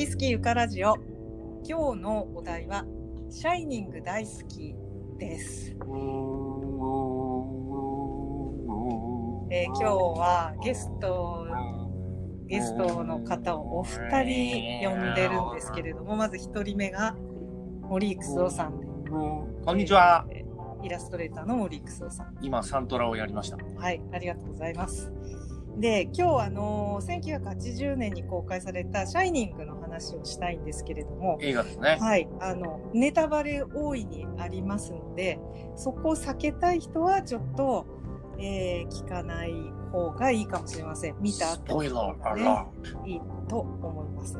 き好きゆかラジオ今日のお題はシャイニング大好きです、えー今日はゲストゲストの方をお二人呼んでるんですけれどもまず一人目が森育夫さんでこんにちは。えーイラストレーターの森育夫さん今サントラをやりました。はい、ありがとうございます。で、今日はあの1980年に公開されたシャイニングの話をしたいんですけれども、映画ですね。はい、あのネタバレ大いにありますので、そこを避けたい人はちょっと、えー聞かない方がいいかもしれません。見たスポイラーアねラいいと思います。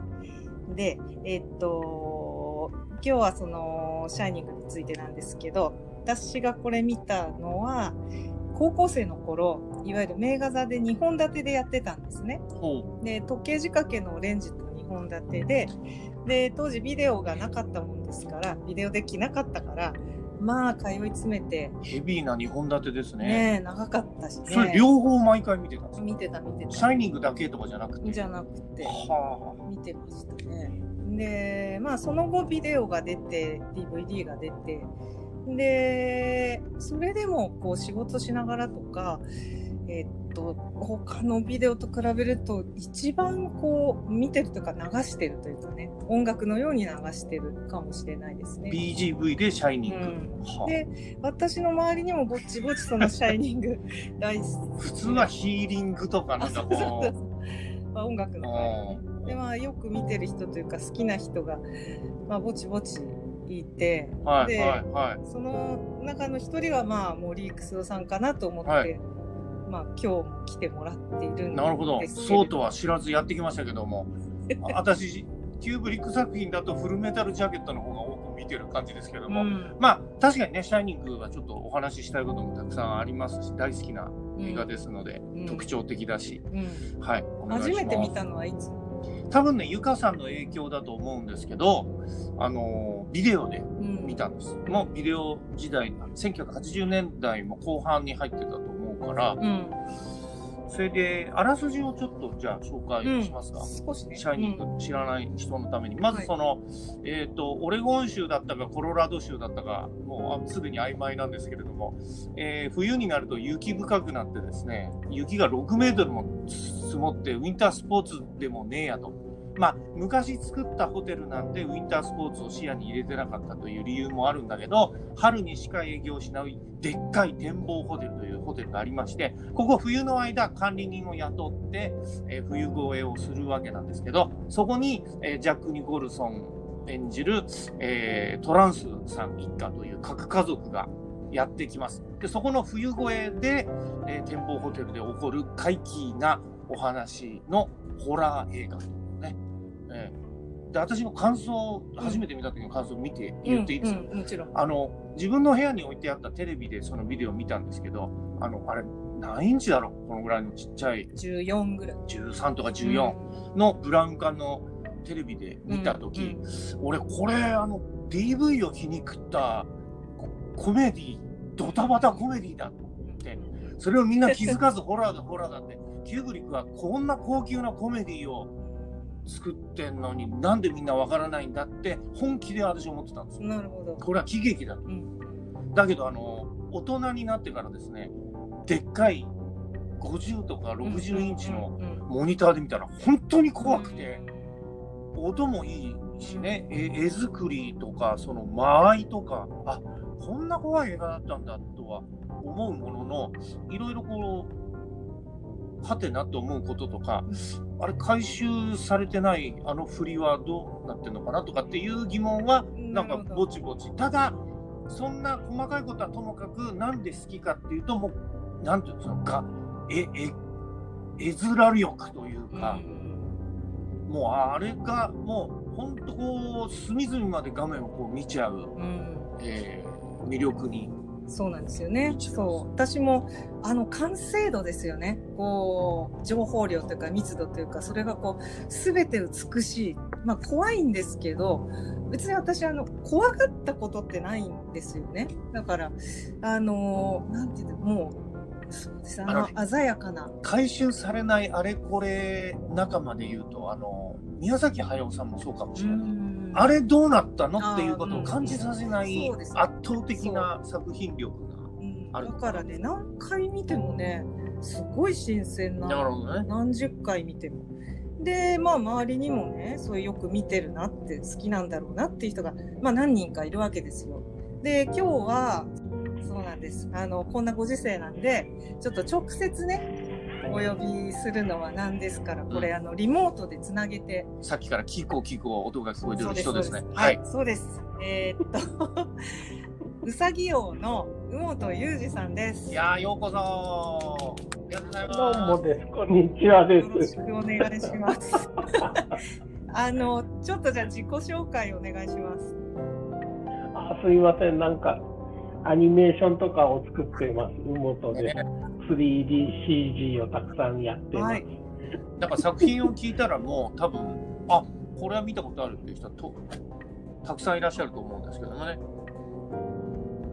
で、えっと、今日はその、シャイニングについてなんですけど、私がこれ見たのは、高校生の頃、いわゆる名画座で2本立てでやってたんですね。ほで、時計仕掛けのオレンジと2本立てで、で、当時ビデオがなかったもんですから、ビデオデッキなかったから、まあ、通い詰めて、う。ヘビーな2本立てですね。ね、長かったしね。それ両方毎回見てたんですか？見てた見てた。シャイニングだけとかじゃなくて？じゃなくて。は見てましたね。で、まあその後ビデオが出て、DVD が出て、で、それでもこう仕事しながらとか、えっと、他のビデオと比べると一番こう見てるというか流してるというかね、音楽のように流してるかもしれないですあ。ね。BGV でシャイニング。うんはあで私の周りにもぼちぼちそのシャイニング 大好き。普通はヒーリングとかなんかこそうまあ音楽の会ねでまあよく見てる人というか好きな人が、まあ、ぼちぼちいて、う。はいではいはい。その中の一人はまあ森育夫さんかなと思って、はいまあ今日も来てもらっているんですなるほど。そうとは知らずやってきましたけども。あ私、キューブリック作品だとフルメタルジャケットの方が多く見てる感じですけども。うんまあ確かにね、シャイニングはちょっとお話ししたいこともたくさんありますし、大好きな映画ですので、うん特徴的だし、うんはい。初めて見たのはいつ、多分ね、ゆかさんの影響だと思うんですけど、あのービデオでうん見たんです。もうビデオ時代、1980年代も後半に入ってたとから、うん。それで、あらすじをちょっとじゃあ紹介しますか。少しね。シャイニング知らない人のために、まずその、えっ、と、オレゴン州だったか、コロラド州だったか、もうあすでに曖昧なんですけれども、えー冬になると雪深くなってですね、雪が6メートルも積もって、ウィンタースポーツでもねえやと。まあ、昔作ったホテルなんで、ウィンタースポーツを視野に入れてなかったという理由もあるんだけど、春にしか営業しないでっかい展望ホテルというホテルがありまして、ここ冬の間管理人を雇って、えー冬越えをするわけなんですけど、そこに、えージャック・ニコルソン演じる、えートランスさん一家という核家族がやってきます。で、そこの冬越えで、えー展望ホテルで起こる怪奇なお話のホラー映画。で、私の感想、初めて見た時の感想を見て言っていいですか、うんうんもちろん。あの、自分の部屋に置いてあったテレビでそのビデオを見たんですけど、あの、あれ、何インチだろう？このぐらいのちっちゃい。14ぐらい。13とか14のブラウン管のテレビで見たとき、うん。俺これあの DV を皮肉ったココメディドタバタコメディだと思ってそれをみんな気づかずホラーだホラーだってキューブリックはこんな高級なコメディを作ってんのになんでみんなわからないんだって本気で私思ってたんですよ。なるほど、これは喜劇だと。うん。だけどあの大人になってからですねでっかい50とか60インチのモニターで見たら本当に怖くて、音もいいしね、え絵作りとか、その間合いとか、あこんな怖い映画だったんだとは思うものの、いろいろこう、はてなと思うこととか、あれ、回収されてないあの振りはどうなってんのかなとかっていう疑問は、なんかぼちぼち。ただ、そんな細かいことはともかく、なんで好きかっていうと、もう、なんていうのか、え、え、絵面力というか、もうあれがもう本当こう隅々まで画面をこう見ちゃう、うん。えー魅力にそうなんですよね。そう。私も、あの、完成度ですよね。こう、情報量というか密度というか、それがこう、すべて美しい。まあ、怖いんですけど、別に私、あの、怖がったことってないんですよね。だから、あの、なんていうの、もう、そうです。ああのの鮮やかな。回収されないあれこれ仲間で言うと、あの、宮崎駿さんもそうかもしれない。んあれどうなったの？っていうことを感じさせない圧倒的な作品力うんあるだからね、何回見てもね、すごい新鮮が。な。何十回見ても。で、まあ、周りにもね、そういうよく見てるなって、好きなんだろうなっていう人が、まあ、何人かいるわけですよ。で、今日は、そうなんです。あの、こんなご時世なんで、ちょっと直接ね、お呼びするのはなんですから、これ、うんあの、リモートでつなげて、さっきからキーコーキーコー音が聞こえてる人ですね。ははいい、。そうです。えーっと、うさぎ王の宇本裕二さんです。いやー、ようこそ。どうもです。こんにちはでよろしす。くお願いします。あの、ちょっとじゃあ自己紹介お願いします。あすいません。なんか、アニメーションとかを作ってます。うもとで。3DCG をたくさんやってます。はいなんか作品を聞いたらもう多分、あこれは見たことあるっていう人はとたくさんいらっしゃると思うんですけどもね。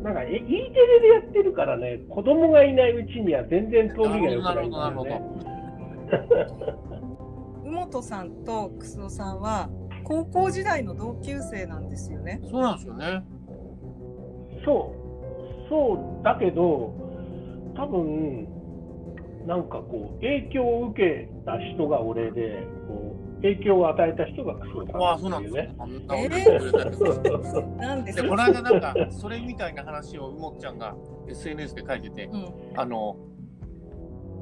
なんか、え E テレでやってるからね、子供がいないうちには全然通りが良くないんだなるほど、なるよほね。宇本さんと楠尾さんは高校時代の同級生なんですよね。ど。そうなんですよね。そう。そうだけど、多分、なんかこう、影響を受けた人が俺で、こう、影響を与えた人がクソさんわあ、そうなんっていうね。。ですねあんなんで？すで、この間なんか、それみたいな話をうもっちゃんが SNS で書いてて、うん、あの、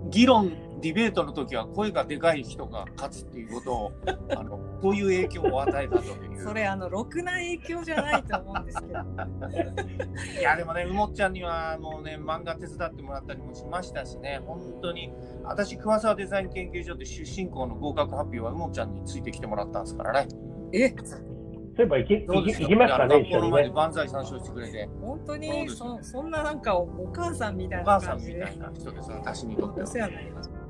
議論、ディベートの時は声がでかい人が勝つっていうことを、あの、こういう影響を与えたという。それあのろくな影響じゃないと思うんですけど。いや、でもね、うもっちゃんにはもうね、漫画手伝ってもらったりもしましたしね、本当に、私、桑沢デザイン研究所で出身校の合格発表はうもっちゃんについてきてもらったんですからね。え、そういえば行きどうですか行き行きましたね、学校の前で一緒にね。万歳三唱してくれて、本当にそそんななんかおお母さんみたいなお母さんみたいな人です、私にとっては。お世話になりました。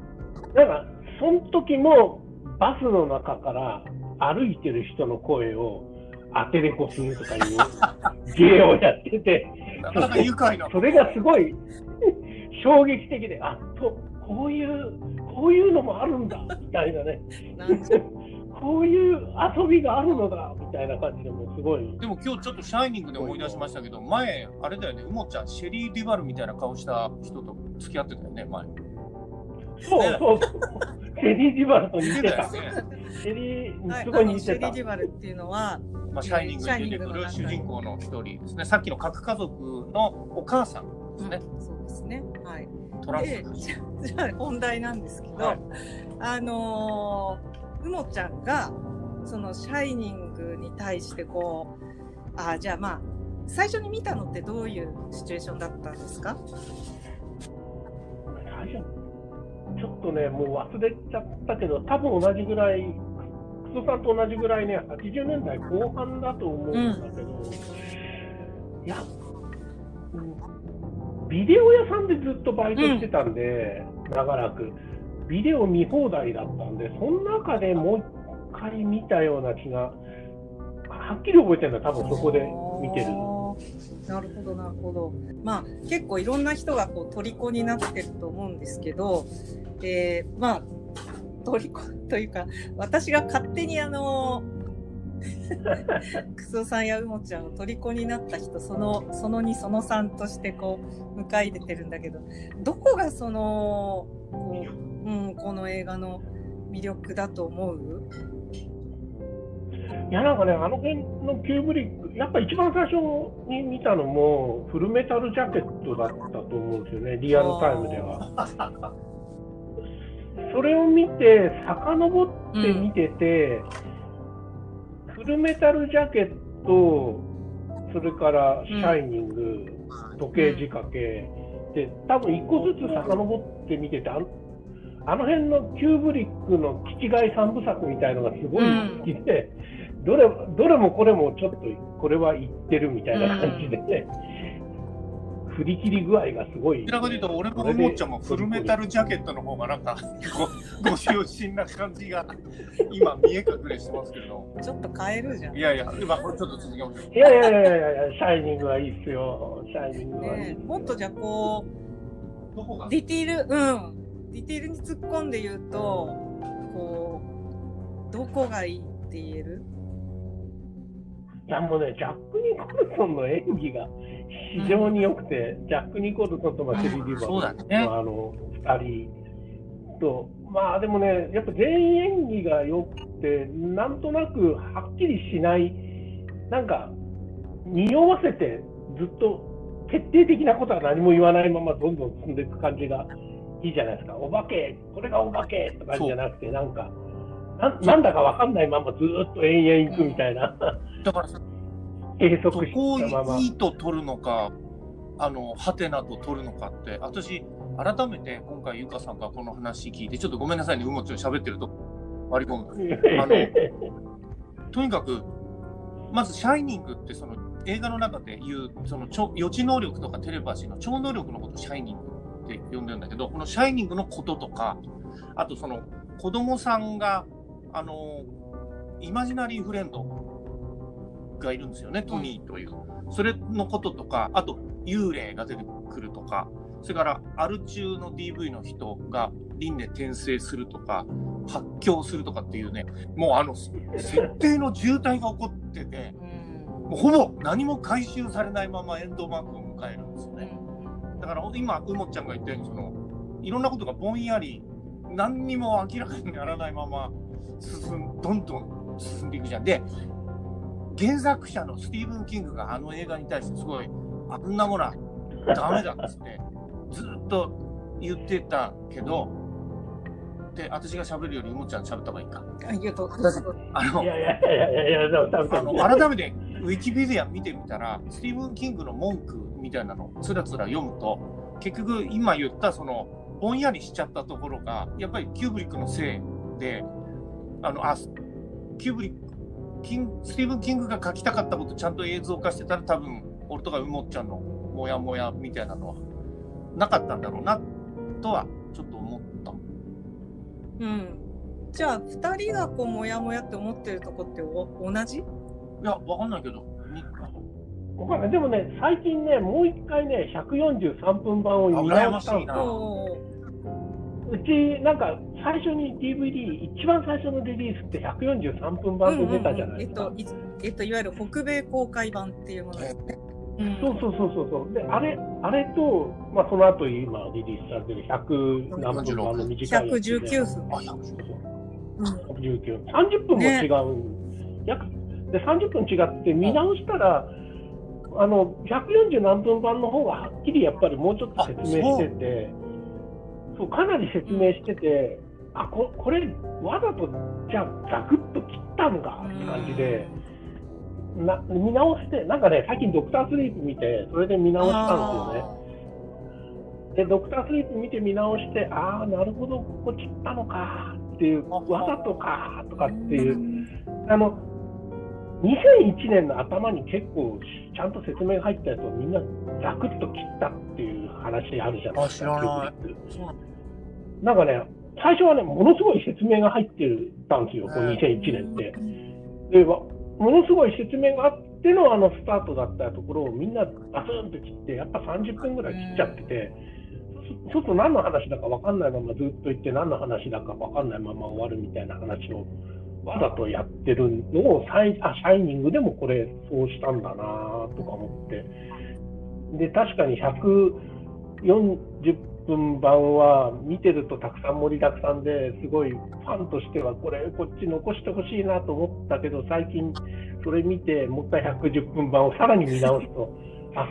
なんか、その時も、バスの中から歩いてる人の声を当てれこするとかいう 芸をやってて。それがすごい 衝撃的で、あと、こういう、こういうのもあるんだ、みたいなね。こういう遊びがあるのだ、みたいな感じでもうすごい。でも今日ちょっとシャイニングで思い出しましたけど、前、あれだよね、うもちゃん、シェリー・デュバルみたいな顔した人と付き合ってたよね、前。そうそうそう。シェリー・ディバルと似てた。シェリー、はい、すごい似てたシェリー・。デュバルっていうのは、まあ、シャイニングに出てくる主人公の一人ですね。さっきの核家族のお母さんですね。うんそうですね。はい。トランスで、じゃあ本題なんですけど、はいあのー、うもちゃんが、そのシャイニングに対してこう、あじゃあまあ、最初に見たのってどういうシチュエーションだったんですか？最初ちょっとね、もう忘れちゃったけど、多分同じぐらい、クソさんと同じぐらいね、80年代後半だと思うんだけど、いや、ビデオ屋さんでずっとバイトしてたんで、長らく、ビデオ見放題だったんで、その中でもう一回見たような気が、はっきり覚えてるのは多分そこで見てる。なるほど、なるほど。まあ、結構いろんな人がこう虜になってると思うんですけど、えー、まあ、虜 というか、私が勝手にあの、クソさんやうもちゃんを虜になった人、その、その2、その3としてこう、迎え入れてるんだけど、どこがその、こう、うん、この映画の魅力だと思う？いやなんかね、あの辺のキューブリック、やっぱ一番最初に見たのも、フルメタルジャケットだったと思うんですよね、リアルタイムでは。それを見て、遡って見てて、フルメタルジャケット、それからシャイニング、時計仕掛け、で、多分一個ずつ遡って見てて、あのあの辺のキューブリックのキチガイ三部作みたいのがすごい好きで、どれどれもこれもちょっとこれは言ってるみたいな感じで、ね振り切り具合がすごい。どちらかというと、俺もうもっちゃんもフルメタルジャケットの方がなんか、ご ご就寝な感じが、今見え隠れしてますけど。ちょっと変えるじゃん。いやいや、今これちょっと続けましょう。いやいやいやいやいや、シャイニングはいいっすよ。シャイニングはいい。ね、もっとじゃあこどこが？ディティール、うん。ディティールに突っ込んで言うと、こう、どこがいいって言える？いやもうね、ジャック・ニコルソンの演技が非常に良くて、ジャック・ニコルソンとマシェリー・リバーねのあの2人と、まあでもね、やっぱ全員演技が良くて、なんとなくはっきりしない、なんか、匂わせてずっと決定的なことは何も言わないままどんどん進んでいく感じがいいじゃないですか。お化け、これがお化けとかじゃなくて、なんか、なんなんだかわかんないままずっと延々行くみたいな、だからさ、閉ど塞こをしたまま。いいと取るのか、あの、ハテナと取るのかって、私、改めて今回、ゆかさんからこの話聞いて、ちょっとごめんなさいね、うもちょん喋ってると割り込む。あのとにかく、まず、シャイニングって、その映画の中で言う、その超予知能力とかテレパシーの超能力のことをシャイニングって呼んでるんだけど、このシャイニングのこととか、あとその子供さんが、あの、イマジナリーフレンドがいるんですよね、トニーという。それのこととか、あと幽霊が出てくるとか、それからアル中の DV の人が輪廻転生するとか、発狂するとかっていうね、もうあの、設定の渋滞が起こってて、うん。もうほぼ何も回収されないままエンドマークを迎えるんですよね。だから今、うもっちゃんが言ったように、その、いろんなことがぼんやり、何にも明らかにならないまま進ん、どんどん進んでいくじゃん。で、原作者のスティーブン・キングがあの映画に対してすごい、あんなものはダメだっつって、ずっと言ってたけど、で、私が喋るよりうもっちゃん喋った方がいいか。ありがとう。あのい、やいやいやいやいや、でも多分あの改めてウィキペディア見てみたら、スティーブン・キングの文句みたいなのをつらつら読むと、結局今言ったその、ぼんやりしちゃったところが、やっぱりキューブリックのせいで、あの、あ、キューブリック、キンスティーブン・キングが書きたかったことちゃんと映像化してたら多分、俺とかうもっちゃんのモヤモヤみたいなのはなかったんだろうな、とはちょっと思った。うん。じゃあ、二人がこう、もやもやって思ってるとこってお同じ？いや、わかんないけど、にわかんないでもね、最近ね、もう一回ね、143分版を見直したんですあ羨ましいなよ。おうち、なんか、最初に DVD、一番最初のリリースって143分版で出たじゃないですか。うんうんうんえっと、いえっと、いわゆる北米公開版っていうものですね。うんそうそうそうそうそう。で、あれ、あれと、まあ、その後今リリースされてる100何分版の短いやつで。119分。あ、100うん119。30分も違うん、約で30分違って見直したら、あの140何分版の方がはっきりやっぱりもうちょっと説明してて、そうかなり説明してて、あここれ、わざとじゃあザクッと切ったのかって感じで、な見直して、なんかね、最近ドクタースリープ見て、それで見直したんですよね。で、ドクタースリープ見て見直して、ああ、なるほど、ここ切ったのかっていう、あわざとかとかっていう、あの、2001年の頭に結構ちゃんと説明が入ったやつをみんなザクッと切ったっていう話あるじゃないですか。なんかね、最初はね、ものすごい説明が入ってたんですよ、この2001年って。で、わものすごい説明があってのあのスタートだったところをみんなバスンと切って、やっぱ30分ぐらい切っちゃってて、そそうすると何の話だか分かんないままずっと言って、何の話だか分かんないまま終わるみたいな話をわざとやってるのをサイあ、シャイニングでもこれ、そうしたんだなとか思って。で、確かに140分版は見てるとたくさん盛りだくさんですごいファンとしてはこれこっち残してほしいなと思ったけど最近それ見てもう一回110分版をさらに見直すとあ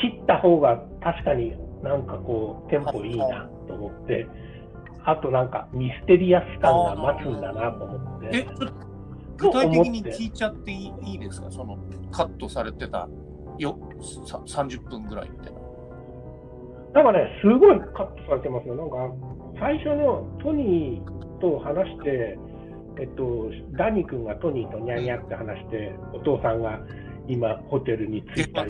切った方が確かになんかこうテンポいいなと思ってあとなんかミステリアス感が待つんだなと思ってえ、具体的に聞いちゃっていいいいですか？そのカットされてたよさ30分ぐらいみたいな。なんかね、すごいカットされてますよ。なんか、最初のトニーと話して、えっと、ダニ君がトニーとニャンニャって話して、お父さんが今、ホテルに着いたよ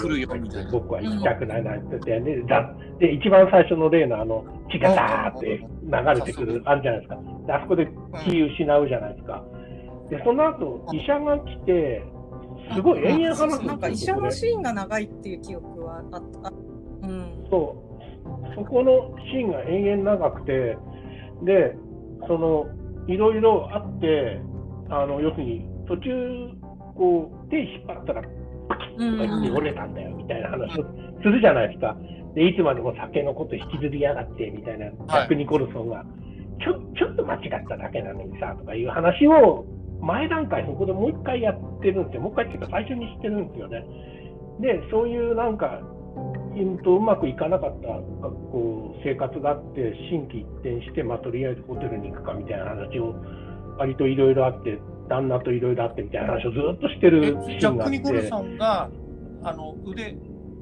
僕は行きたくないなんて言って、で、だで一番最初の例のあの、血がダーって流れてくる、あるじゃないですか。で、あそこで気失うじゃないですか。で、その後、医者が来て、すごい延々話すんですよ。なんか医者のシーンが長いっていう記憶はあった。うん。そう。そそこのシーンが延々長くて、で、その、いろいろあって、あの、要するに、途中、こう、手引っ張ったら、パキッとか言って折れたんだよ、みたいな話をするじゃないですか。で、いつまでも酒のこと引きずりやがって、みたいな、ジャック・ニコルソンが、ちょ、ちょっと間違っただけなのにさ、とかいう話を、前段階そこでもう一回やってるんですよ。もう一回っていうか最初にしてるんですよね。で、そういうなんか、うんとうまくいかなかったこう生活があって、心機一転して、まあ、とりあえずホテルに行くかみたいな話を、割といろいろあって、旦那といろいろあってみたいな話をずっとしてるえシーンがあっジャック・ニコルて、ソンがあの腕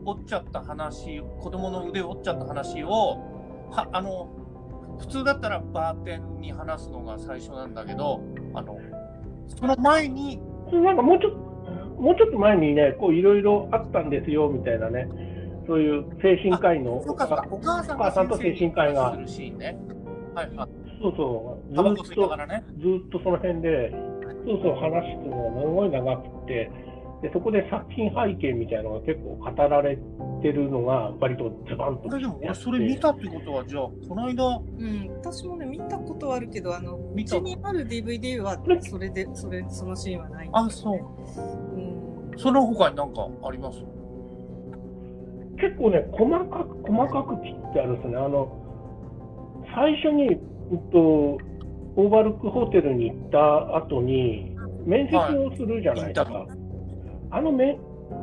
折っちゃった話子供の腕折っちゃった話をはあの普通だったらバーテンに話すのが最初なんだけどあのその前になんかもうちょっと、もうちょっと前にね、こういろいろあったんですよみたいなね、そういう精神科医のお母さんお母さんと精神科医が。そうそう、ずっとずっとその辺で、そうそう話すのがすごい長くて、でそこで作品背景みたいなのが結構語られてるのが、割とズバンとで俺それ見たってことはじゃあこの間？うん、私もね見たことはあるけどあのうちにある DVD はそれでそれそのシーンはない。んあですよねそう。うん。その他に何かあります？結構ね、細かく細かく切ってあるんですね。あの最初に、うんと、オーバルクホテルに行った後に、面接をするじゃないですか。はいあの面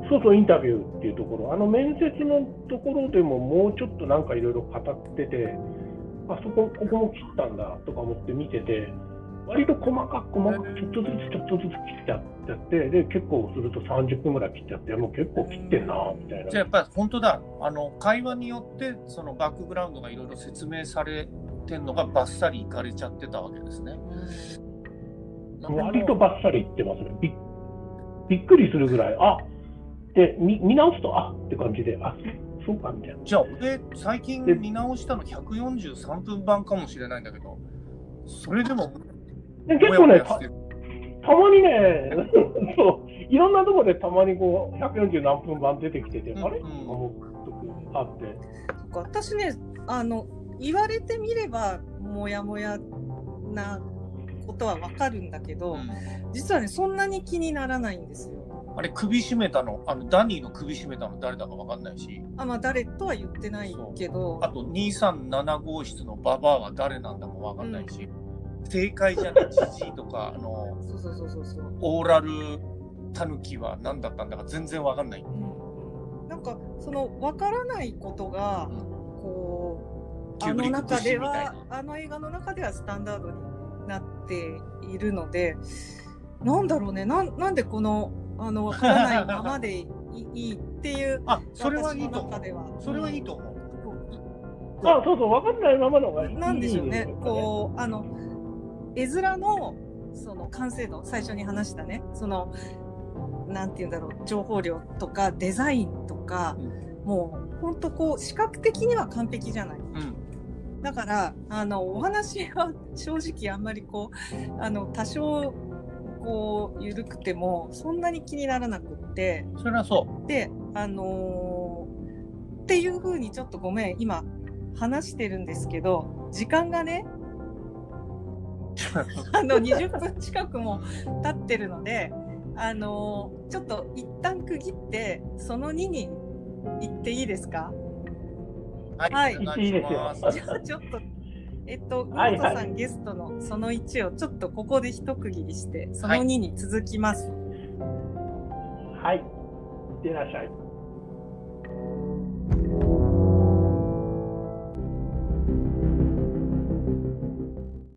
そうそう、インタビューっていうところ、あの面接のところでももうちょっとなんかいろいろ語ってて、あそこ、ここも切ったんだとか思って見てて、割と細かく細かくちょっとずつちょっとずつ切ってやって、で、結構すると30分ぐらい切ってやって、もう結構切ってんなみたいなじゃあ。やっぱり本当だあの会話によってそのバックグラウンドがいろいろ説明されてんのがバッサリいかれちゃってたわけですね。割とバッサリ言ってますね。びびっくりするぐらい、あで見見直すと、あって感じで、あそうかみたいな。じゃあ俺最近で見直したの143分版かもしれないんだけどそれでもで結構ねた、たまにね、そう、いろんなところでたまにこう、140何分版出てきてて、うんあれ？うん思う時あって。そっか私ねあの言われてみればモヤモヤなことはわかるんだけど、うん。実はねそんなに気にならないんですよ。あれ首絞めたのあのダニーの首絞めたの誰だか分かんないし。あまあ誰とは言ってないけど。あと237号室のババアは誰なんだも分かんないし、正解じゃないジジイとかあのそうそうそうそう。オーラルタヌキは何だったんだか全然分かんない。うん。なんかそのわからないことがうんキューブリックあの中で節みたいはあの映画の中ではスタンダードになっているのでなんだろうね。なんなんでこのあのわからないままでいいいっていうあそれはいいと思う。それはいいと思う。あ、そうそう、わかんないままの方がいい。なんでしょうね。いいですよこうあの絵面のその完成度最初に話したね。そのなんて言うんだろう。情報量とかデザインとか、もう本当こう視覚的には完璧じゃない。うん。だからあのお話は正直あんまりこうあの多少こう緩くてもそんなに気にならなくってそれはそう。であのーっていう風にちょっとごめん今話してるんですけど時間がね あの20分近くも経ってるのであのーちょっと一旦区切ってその2に行っていいですか？はい。はいいいですよじゃあちょっとえっと、はいさんゲストのその1をちょっとここで一区切りしてその2に続きます。はい。いってらっしゃい。